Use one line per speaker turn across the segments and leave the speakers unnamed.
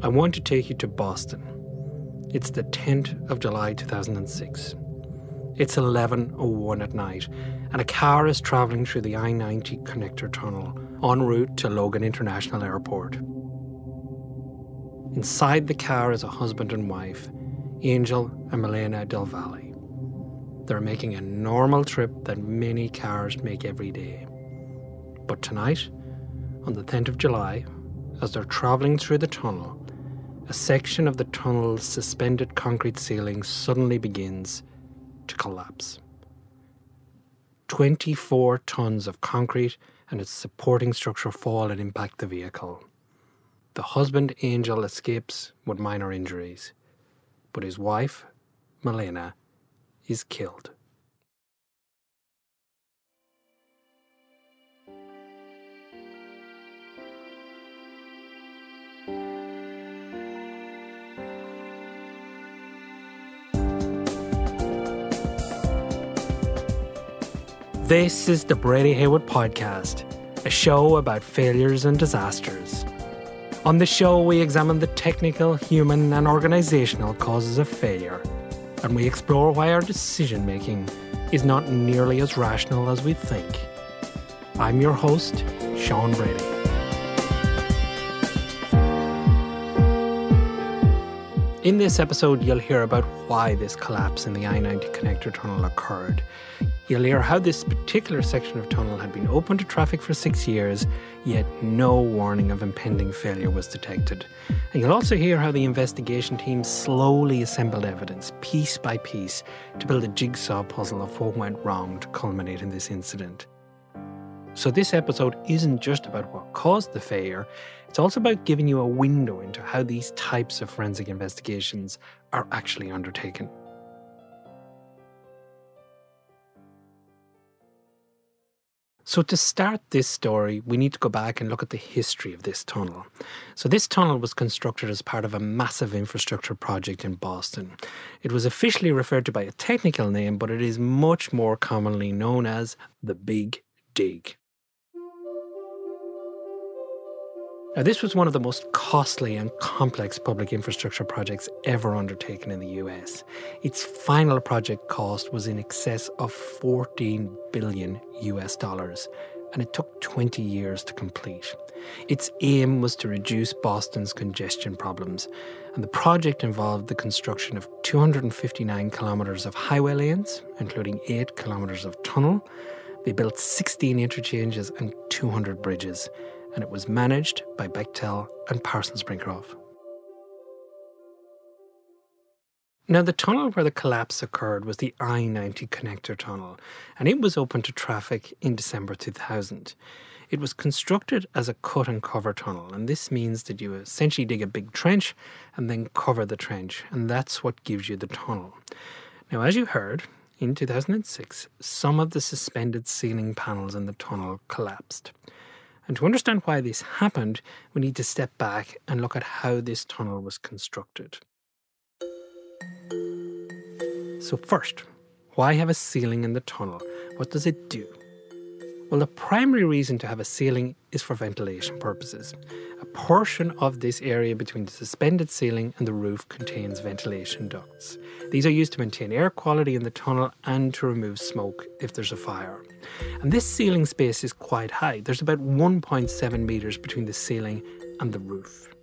I want to take you to Boston. It's the 10th of July 2006. It's 11:01 at night, and a car is travelling through the I-90 connector tunnel en route to Logan International Airport. Inside the car is a husband and wife, Angel and Milena Del Valle. They're making a normal trip that many cars make every day. But tonight, on the 10th of July, as they're travelling through the tunnel, a section of the tunnel's suspended concrete ceiling suddenly begins to collapse. 24 tons of concrete and its supporting structure fall and impact the vehicle. The husband, Angel, escapes with minor injuries, but his wife, Milena, is killed. This is the Brady Heywood Podcast, a show about failures and disasters. On the show, we examine the technical, human, and organizational causes of failure, and we explore why our decision making is not nearly as rational as we think. I'm your host, Sean Brady. In this episode, you'll hear about why this collapse in the I 90 connector tunnel occurred. You'll hear how this particular section of tunnel had been open to traffic for six years, yet no warning of impending failure was detected. And you'll also hear how the investigation team slowly assembled evidence, piece by piece, to build a jigsaw puzzle of what went wrong to culminate in this incident. So, this episode isn't just about what caused the failure, it's also about giving you a window into how these types of forensic investigations are actually undertaken. So, to start this story, we need to go back and look at the history of this tunnel. So, this tunnel was constructed as part of a massive infrastructure project in Boston. It was officially referred to by a technical name, but it is much more commonly known as the Big Dig. Now, this was one of the most costly and complex public infrastructure projects ever undertaken in the US. Its final project cost was in excess of 14 billion US dollars, and it took 20 years to complete. Its aim was to reduce Boston's congestion problems, and the project involved the construction of 259 kilometres of highway lanes, including 8 kilometres of tunnel. They built 16 interchanges and 200 bridges and it was managed by Bechtel and Parsons Brinckerhoff. Now, the tunnel where the collapse occurred was the I 90 connector tunnel, and it was open to traffic in December 2000. It was constructed as a cut and cover tunnel, and this means that you essentially dig a big trench and then cover the trench, and that's what gives you the tunnel. Now, as you heard, in 2006, some of the suspended ceiling panels in the tunnel collapsed. And to understand why this happened, we need to step back and look at how this tunnel was constructed. So, first, why have a ceiling in the tunnel? What does it do? Well, the primary reason to have a ceiling is for ventilation purposes. A portion of this area between the suspended ceiling and the roof contains ventilation ducts. These are used to maintain air quality in the tunnel and to remove smoke if there's a fire. And this ceiling space is quite high. There's about 1.7 metres between the ceiling and the roof.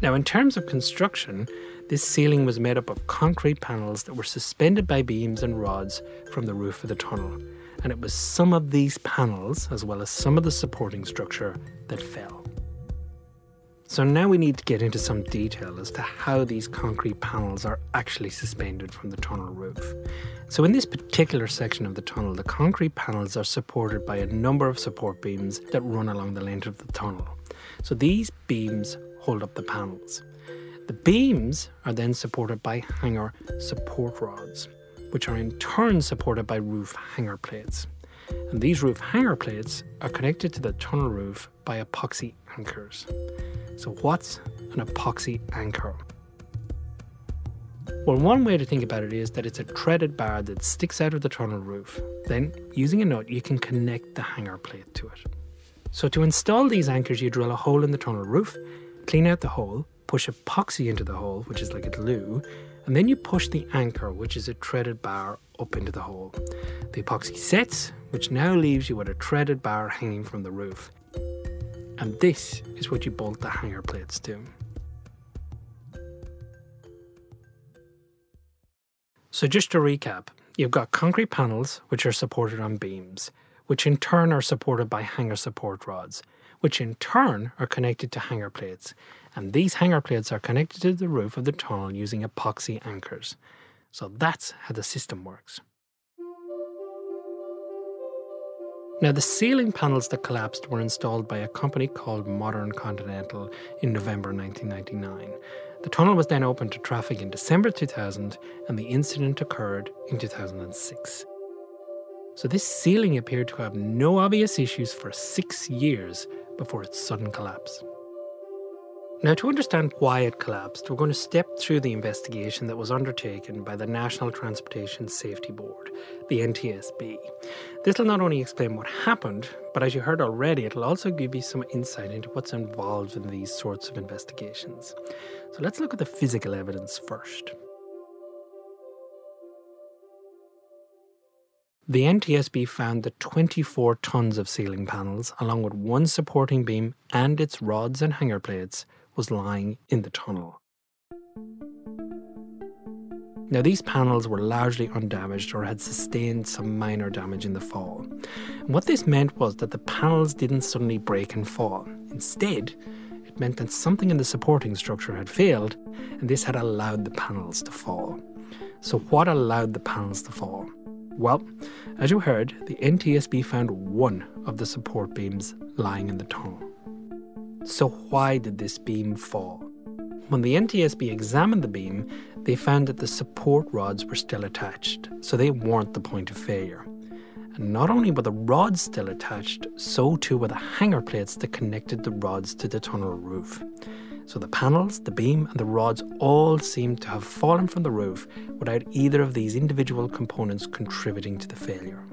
Now, in terms of construction, this ceiling was made up of concrete panels that were suspended by beams and rods from the roof of the tunnel and it was some of these panels, as well as some of the supporting structure, that fell. So now we need to get into some detail as to how these concrete panels are actually suspended from the tunnel roof. So in this particular section of the tunnel, the concrete panels are supported by a number of support beams that run along the length of the tunnel. So these beams hold up the panels. The beams are then supported by hanger support rods which are in turn supported by roof hanger plates. And these roof hanger plates are connected to the tunnel roof by epoxy anchors. So, what's an epoxy anchor? Well, one way to think about it is that it's a threaded bar that sticks out of the tunnel roof. Then, using a nut, you can connect the hanger plate to it. So, to install these anchors, you drill a hole in the tunnel roof, clean out the hole, push epoxy into the hole, which is like a glue, and then you push the anchor, which is a threaded bar, up into the hole. The epoxy sets, which now leaves you with a threaded bar hanging from the roof. And this is what you bolt the hanger plates to. So, just to recap, you've got concrete panels which are supported on beams, which in turn are supported by hanger support rods, which in turn are connected to hanger plates. And these hanger plates are connected to the roof of the tunnel using epoxy anchors. So that's how the system works. Now, the ceiling panels that collapsed were installed by a company called Modern Continental in November 1999. The tunnel was then opened to traffic in December 2000, and the incident occurred in 2006. So, this ceiling appeared to have no obvious issues for six years before its sudden collapse. Now, to understand why it collapsed, we're going to step through the investigation that was undertaken by the National Transportation Safety Board, the NTSB. This will not only explain what happened, but as you heard already, it'll also give you some insight into what's involved in these sorts of investigations. So let's look at the physical evidence first. The NTSB found that 24 tons of ceiling panels, along with one supporting beam and its rods and hanger plates, was lying in the tunnel. Now, these panels were largely undamaged or had sustained some minor damage in the fall. And what this meant was that the panels didn't suddenly break and fall. Instead, it meant that something in the supporting structure had failed, and this had allowed the panels to fall. So, what allowed the panels to fall? Well, as you heard, the NTSB found one of the support beams lying in the tunnel. So, why did this beam fall? When the NTSB examined the beam, they found that the support rods were still attached, so they weren't the point of failure. And not only were the rods still attached, so too were the hanger plates that connected the rods to the tunnel roof. So the panels, the beam, and the rods all seemed to have fallen from the roof without either of these individual components contributing to the failure.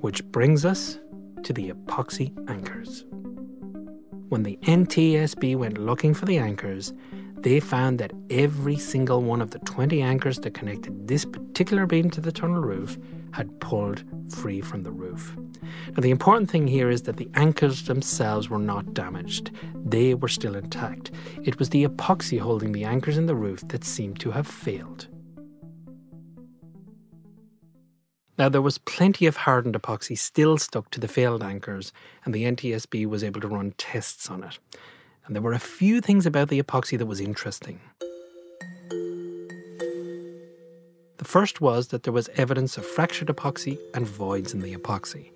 Which brings us to the epoxy anchors. When the NTSB went looking for the anchors, they found that every single one of the 20 anchors that connected this particular beam to the tunnel roof had pulled free from the roof. Now, the important thing here is that the anchors themselves were not damaged, they were still intact. It was the epoxy holding the anchors in the roof that seemed to have failed. Now, there was plenty of hardened epoxy still stuck to the failed anchors, and the NTSB was able to run tests on it. And there were a few things about the epoxy that was interesting. The first was that there was evidence of fractured epoxy and voids in the epoxy.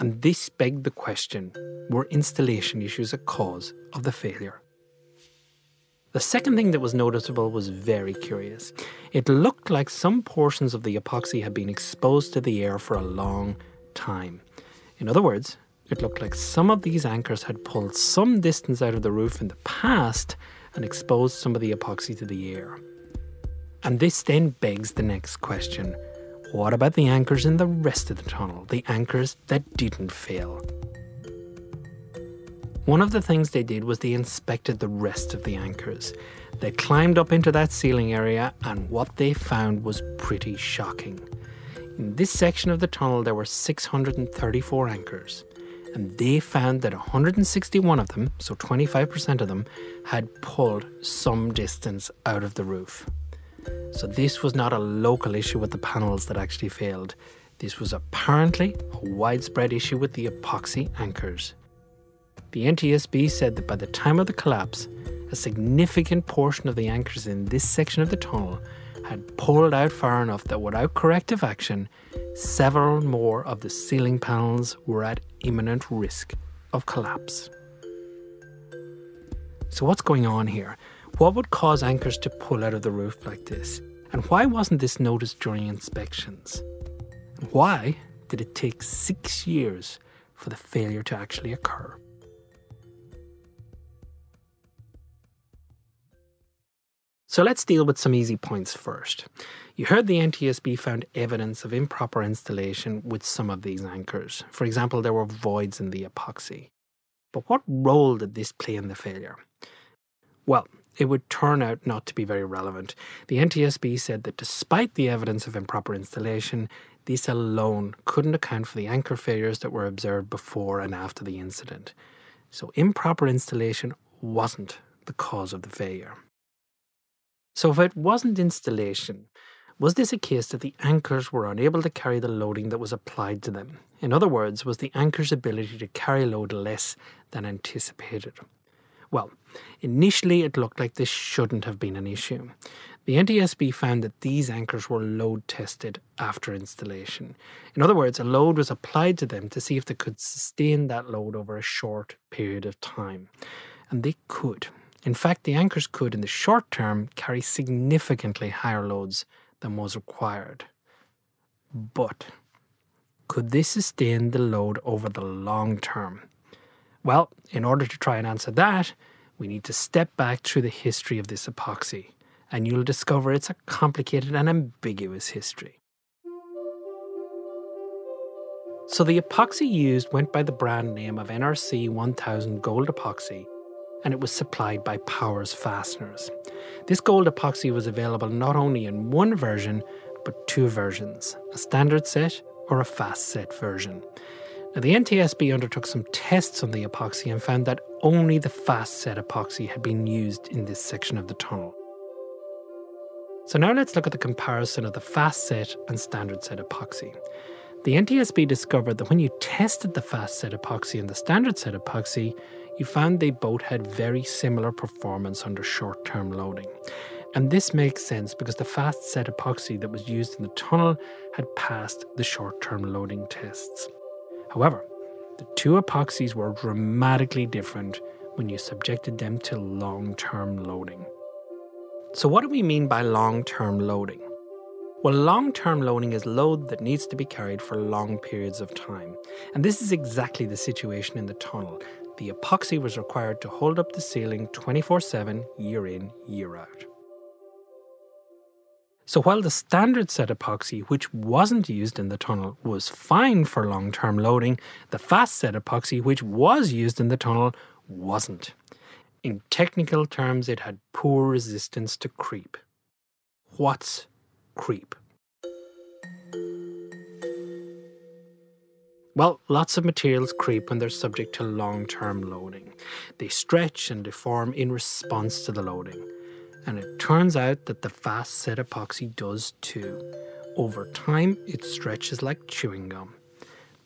And this begged the question were installation issues a cause of the failure? The second thing that was noticeable was very curious. It looked like some portions of the epoxy had been exposed to the air for a long time. In other words, it looked like some of these anchors had pulled some distance out of the roof in the past and exposed some of the epoxy to the air. And this then begs the next question what about the anchors in the rest of the tunnel, the anchors that didn't fail? One of the things they did was they inspected the rest of the anchors. They climbed up into that ceiling area, and what they found was pretty shocking. In this section of the tunnel, there were 634 anchors, and they found that 161 of them, so 25% of them, had pulled some distance out of the roof. So, this was not a local issue with the panels that actually failed. This was apparently a widespread issue with the epoxy anchors. The NTSB said that by the time of the collapse, a significant portion of the anchors in this section of the tunnel had pulled out far enough that without corrective action, several more of the ceiling panels were at imminent risk of collapse. So, what's going on here? What would cause anchors to pull out of the roof like this? And why wasn't this noticed during inspections? Why did it take six years for the failure to actually occur? So let's deal with some easy points first. You heard the NTSB found evidence of improper installation with some of these anchors. For example, there were voids in the epoxy. But what role did this play in the failure? Well, it would turn out not to be very relevant. The NTSB said that despite the evidence of improper installation, this alone couldn't account for the anchor failures that were observed before and after the incident. So, improper installation wasn't the cause of the failure. So, if it wasn't installation, was this a case that the anchors were unable to carry the loading that was applied to them? In other words, was the anchor's ability to carry load less than anticipated? Well, initially it looked like this shouldn't have been an issue. The NTSB found that these anchors were load tested after installation. In other words, a load was applied to them to see if they could sustain that load over a short period of time. And they could. In fact, the anchors could, in the short term, carry significantly higher loads than was required. But could they sustain the load over the long term? Well, in order to try and answer that, we need to step back through the history of this epoxy, and you'll discover it's a complicated and ambiguous history. So, the epoxy used went by the brand name of NRC 1000 Gold Epoxy, and it was supplied by Powers Fasteners. This gold epoxy was available not only in one version, but two versions a standard set or a fast set version. Now, the NTSB undertook some tests on the epoxy and found that only the fast set epoxy had been used in this section of the tunnel. So now let's look at the comparison of the fast set and standard set epoxy. The NTSB discovered that when you tested the fast set epoxy and the standard set epoxy, you found they both had very similar performance under short term loading. And this makes sense because the fast set epoxy that was used in the tunnel had passed the short term loading tests. However, the two epoxies were dramatically different when you subjected them to long term loading. So, what do we mean by long term loading? Well, long term loading is load that needs to be carried for long periods of time. And this is exactly the situation in the tunnel. The epoxy was required to hold up the ceiling 24 7, year in, year out. So while the standard set epoxy, which wasn't used in the tunnel, was fine for long term loading, the fast set epoxy, which was used in the tunnel, wasn't. In technical terms, it had poor resistance to creep. What's creep? Well, lots of materials creep when they're subject to long term loading. They stretch and deform in response to the loading. And it turns out that the fast set epoxy does too. Over time, it stretches like chewing gum.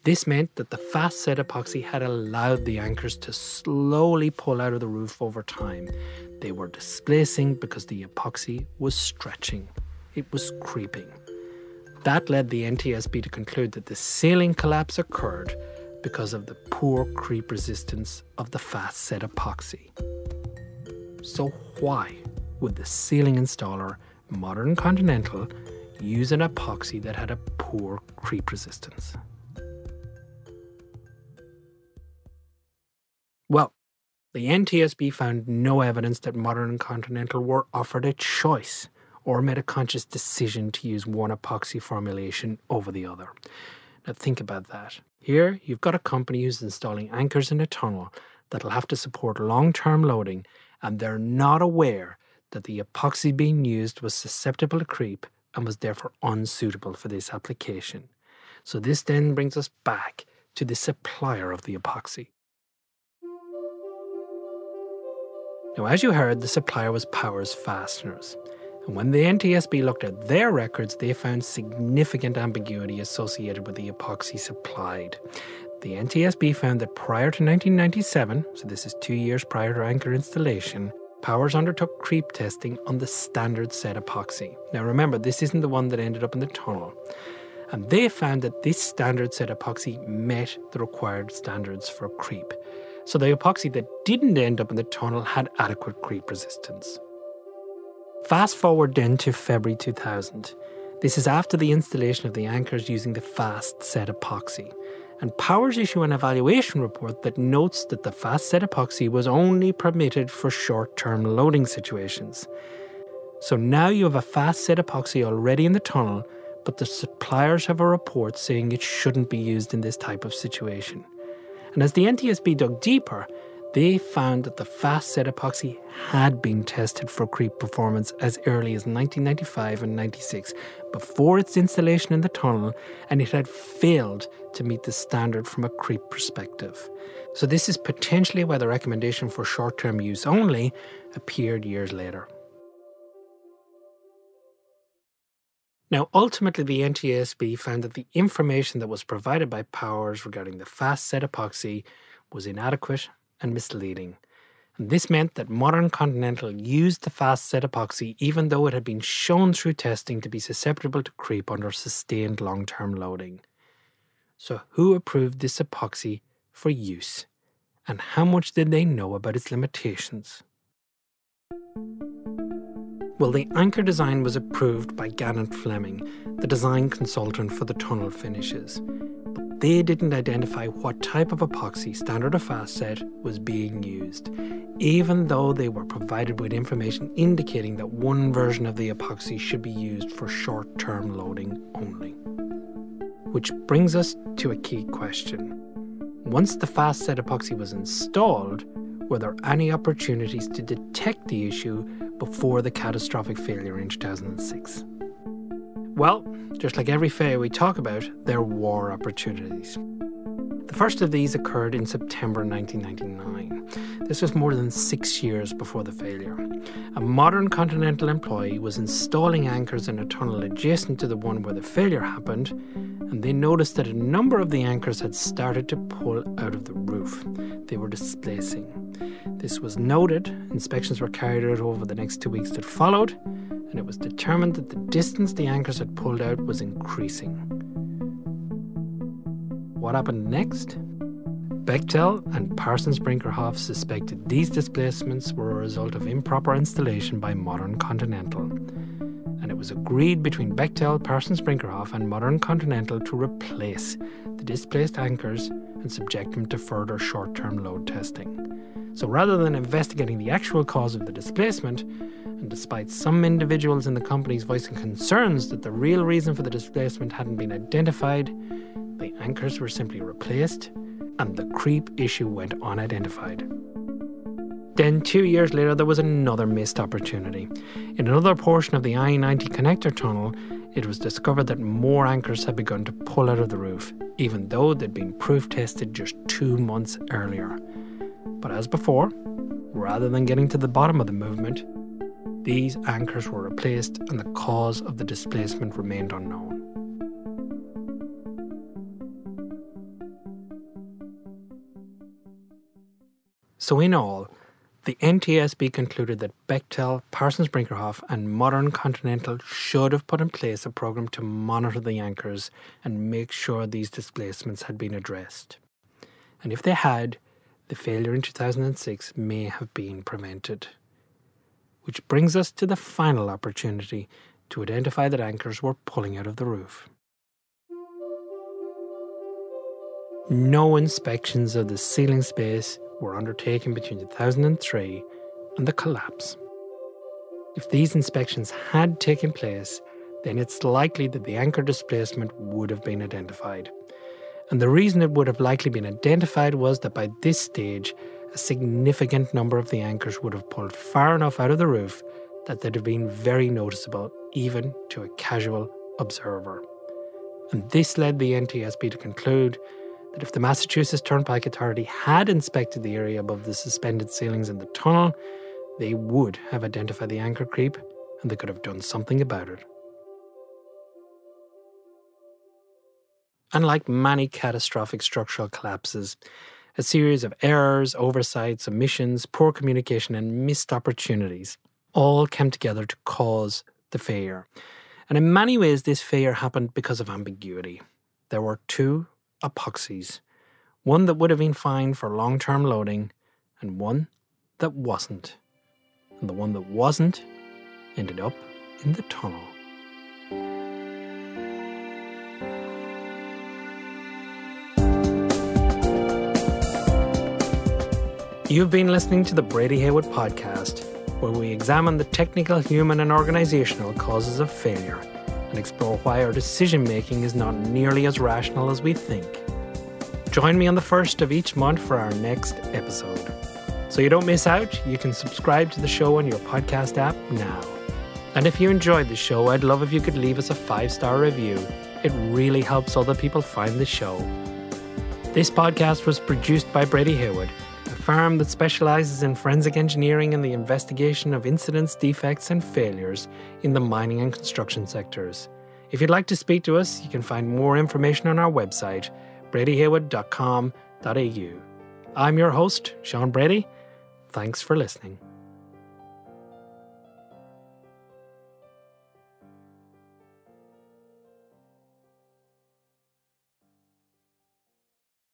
This meant that the fast set epoxy had allowed the anchors to slowly pull out of the roof over time. They were displacing because the epoxy was stretching, it was creeping. That led the NTSB to conclude that the ceiling collapse occurred because of the poor creep resistance of the fast set epoxy. So, why would the ceiling installer, Modern Continental, use an epoxy that had a poor creep resistance? Well, the NTSB found no evidence that Modern Continental were offered a choice or made a conscious decision to use one epoxy formulation over the other. Now, think about that. Here, you've got a company who's installing anchors in a tunnel that'll have to support long term loading, and they're not aware that the epoxy being used was susceptible to creep and was therefore unsuitable for this application. So, this then brings us back to the supplier of the epoxy. Now, as you heard, the supplier was Powers Fasteners. And when the NTSB looked at their records, they found significant ambiguity associated with the epoxy supplied. The NTSB found that prior to 1997, so this is two years prior to anchor installation, Powers undertook creep testing on the standard set epoxy. Now remember, this isn't the one that ended up in the tunnel. And they found that this standard set epoxy met the required standards for creep. So the epoxy that didn't end up in the tunnel had adequate creep resistance. Fast forward then to February 2000. This is after the installation of the anchors using the fast set epoxy and Powers issue an evaluation report that notes that the fast set epoxy was only permitted for short term loading situations. So now you have a fast set epoxy already in the tunnel, but the suppliers have a report saying it shouldn't be used in this type of situation. And as the NTSB dug deeper, they found that the fast set epoxy had been tested for creep performance as early as 1995 and 96 before its installation in the tunnel, and it had failed to meet the standard from a creep perspective. So, this is potentially why the recommendation for short term use only appeared years later. Now, ultimately, the NTSB found that the information that was provided by Powers regarding the fast set epoxy was inadequate and misleading. And this meant that modern Continental used the fast set epoxy even though it had been shown through testing to be susceptible to creep under sustained long term loading. So, who approved this epoxy for use? And how much did they know about its limitations? Well, the anchor design was approved by Gannett Fleming, the design consultant for the tunnel finishes. They didn't identify what type of epoxy, standard or fast set, was being used, even though they were provided with information indicating that one version of the epoxy should be used for short term loading only. Which brings us to a key question. Once the fast set epoxy was installed, were there any opportunities to detect the issue before the catastrophic failure in 2006? Well, just like every failure we talk about, there were opportunities. The first of these occurred in September 1999. This was more than six years before the failure. A modern Continental employee was installing anchors in a tunnel adjacent to the one where the failure happened, and they noticed that a number of the anchors had started to pull out of the roof. They were displacing. This was noted, inspections were carried out over the next two weeks that followed, and it was determined that the distance the anchors had pulled out was increasing. What happened next? Bechtel and Parsons Brinckerhoff suspected these displacements were a result of improper installation by Modern Continental. And it was agreed between Bechtel, Parsons Brinckerhoff, and Modern Continental to replace the displaced anchors and subject them to further short term load testing. So rather than investigating the actual cause of the displacement, and despite some individuals in the companies voicing concerns that the real reason for the displacement hadn't been identified, the anchors were simply replaced and the creep issue went unidentified. Then, two years later, there was another missed opportunity. In another portion of the I 90 connector tunnel, it was discovered that more anchors had begun to pull out of the roof, even though they'd been proof tested just two months earlier. But as before, rather than getting to the bottom of the movement, these anchors were replaced and the cause of the displacement remained unknown. So, in all, the NTSB concluded that Bechtel, Parsons Brinckerhoff, and Modern Continental should have put in place a program to monitor the anchors and make sure these displacements had been addressed. And if they had, the failure in 2006 may have been prevented. Which brings us to the final opportunity to identify that anchors were pulling out of the roof. No inspections of the ceiling space were undertaken between 2003 and the collapse. If these inspections had taken place, then it's likely that the anchor displacement would have been identified. And the reason it would have likely been identified was that by this stage, a significant number of the anchors would have pulled far enough out of the roof that they'd have been very noticeable, even to a casual observer. And this led the NTSB to conclude that if the Massachusetts Turnpike Authority had inspected the area above the suspended ceilings in the tunnel, they would have identified the anchor creep and they could have done something about it. Unlike many catastrophic structural collapses, a series of errors, oversights, omissions, poor communication, and missed opportunities all came together to cause the failure. And in many ways, this failure happened because of ambiguity. There were two epoxies one that would have been fine for long term loading, and one that wasn't. And the one that wasn't ended up in the tunnel. You've been listening to the Brady Heywood podcast, where we examine the technical, human, and organizational causes of failure and explore why our decision making is not nearly as rational as we think. Join me on the first of each month for our next episode. So you don't miss out, you can subscribe to the show on your podcast app now. And if you enjoyed the show, I'd love if you could leave us a five star review. It really helps other people find the show. This podcast was produced by Brady Heywood, a firm that specializes in forensic engineering and the investigation of incidents, defects, and failures in the mining and construction sectors. If you'd like to speak to us, you can find more information on our website, bradyheywood.com.au. I'm your host, Sean Brady. Thanks for listening.